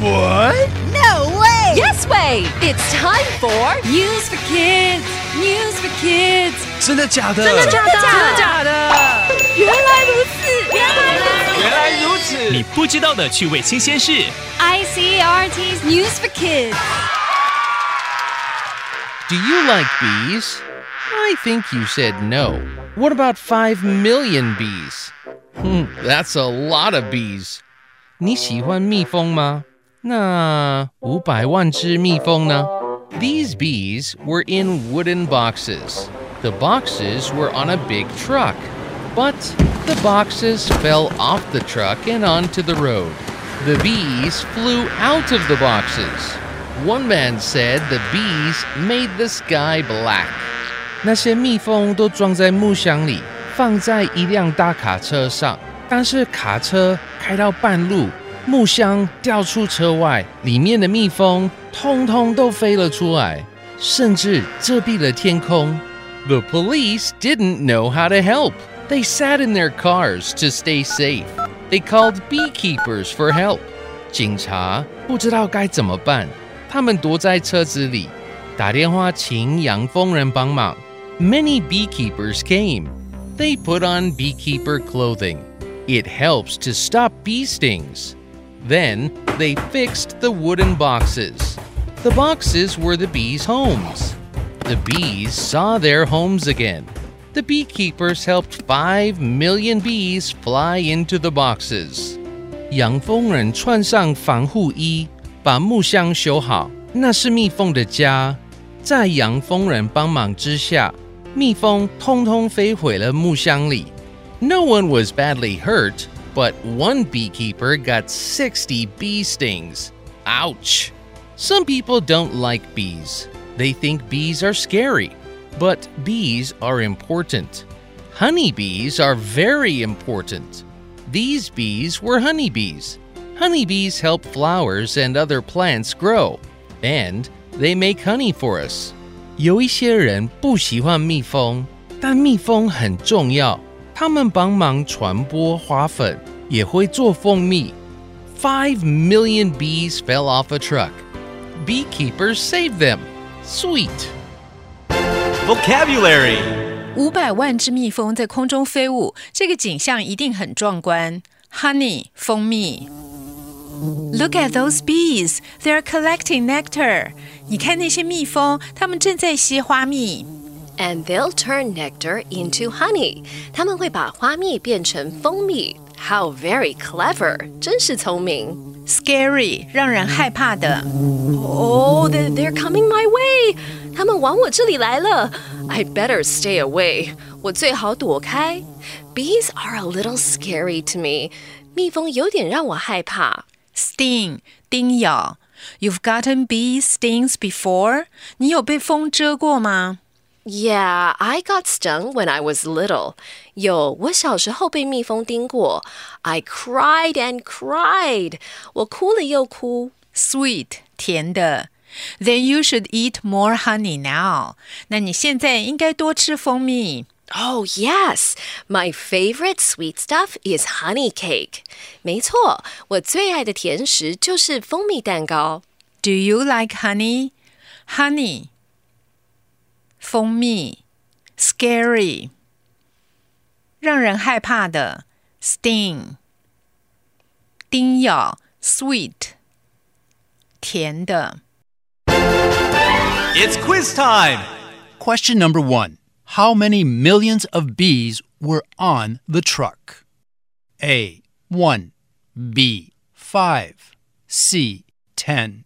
What? No way! Yes way! It's time for News for kids, news for kids。真的假的？真的假的？真的假的？原来如此，原来如此。原来如此！你不知道的趣味新鲜事。 ICRT's News for Kids。 Do you like bees? I think you said no. What about 5 million bees? Hmm, that's a lot of bees. 你喜欢蜜蜂吗？ 那五百万只蜜蜂呢？These bees were in wooden boxes. The boxes were on a big truck. But the boxes fell off the truck and onto the road. The bees flew out of the boxes. One man said the bees made the sky black. 那些蜜蜂都装在木箱里，放在一辆大卡车上。但是卡车开到半路， 木箱掉出车外，里面的蜜蜂通通都飞了出来，甚至遮蔽了天空。The police didn't know how to help. They sat in their cars to stay safe. They called beekeepers for help. 警察不知道该怎么办，他们躲在车子里，打电话请养蜂人帮忙。Many beekeepers came. They put on beekeeper clothing. It helps to stop bee stings. Then they fixed the wooden boxes. The boxes were the bees' homes. The bees saw their homes again. The beekeepers helped 5 million bees fly into the boxes. 养蜂人穿上防护衣，把木箱修好，那是蜜蜂的家。在养蜂人帮忙之下，蜜蜂通通飞回了木箱里。No one was badly hurt, but one beekeeper got 60 bee stings. Ouch! Some people don't like bees. They think bees are scary. But bees are important. Honeybees are very important. These bees were honeybees. Honeybees help flowers and other plants grow, and they make honey for us. 有一些人不喜欢蜜蜂，但蜜蜂很重要， 它们帮忙传播花粉，也会做蜂蜜。Five million bees fell off a truck. Beekeepers saved them. Sweet. Vocabulary 五百万只蜜蜂在空中飞舞，这个景象一定很壮观。Honey，蜂蜜。Look at those bees. They're collecting nectar. 你看那些蜜蜂，它们正在吸花蜜。 And they'll turn nectar into honey. 他们会把花蜜变成蜂蜜。How very clever! 真是聪明。 Scary，让人害怕的。 Oh, they're, they're coming my way. 他们往我这里来了。I better stay away. 我最好躲开。Bees are a little scary to me. 蜜蜂有点让我害怕。 Sting，叮咬。You've gotten bee stings before？你有被蜂蛰过吗？ Yeah, I got stung when I was little. 有，我小时候被蜜蜂叮过。I cried and cried. 我哭了又哭。 Sweet，甜的。Then you should eat more honey now。那你现在应该多吃蜂蜜。 Oh, yes. My favorite sweet stuff is honey cake. 没错，我最爱的甜食就是蜂蜜蛋糕。 Do you like honey? Honey， 蜂蜜，scary，让人害怕的，sting，叮咬，sweet，甜的。 It's quiz time! Question number one How many millions of bees were on the truck? A. 1. B. 5. C. 10.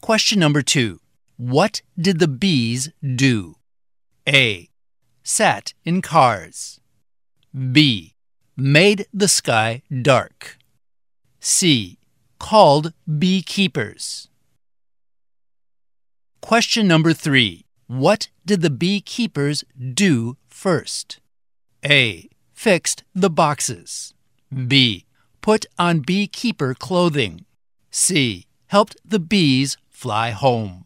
Question number two what did the bees do? A. Sat in cars. B. Made the sky dark. C. Called beekeepers. Question number three What did the beekeepers do first? A. Fixed the boxes. B. Put on beekeeper clothing. C. Helped the bees fly home.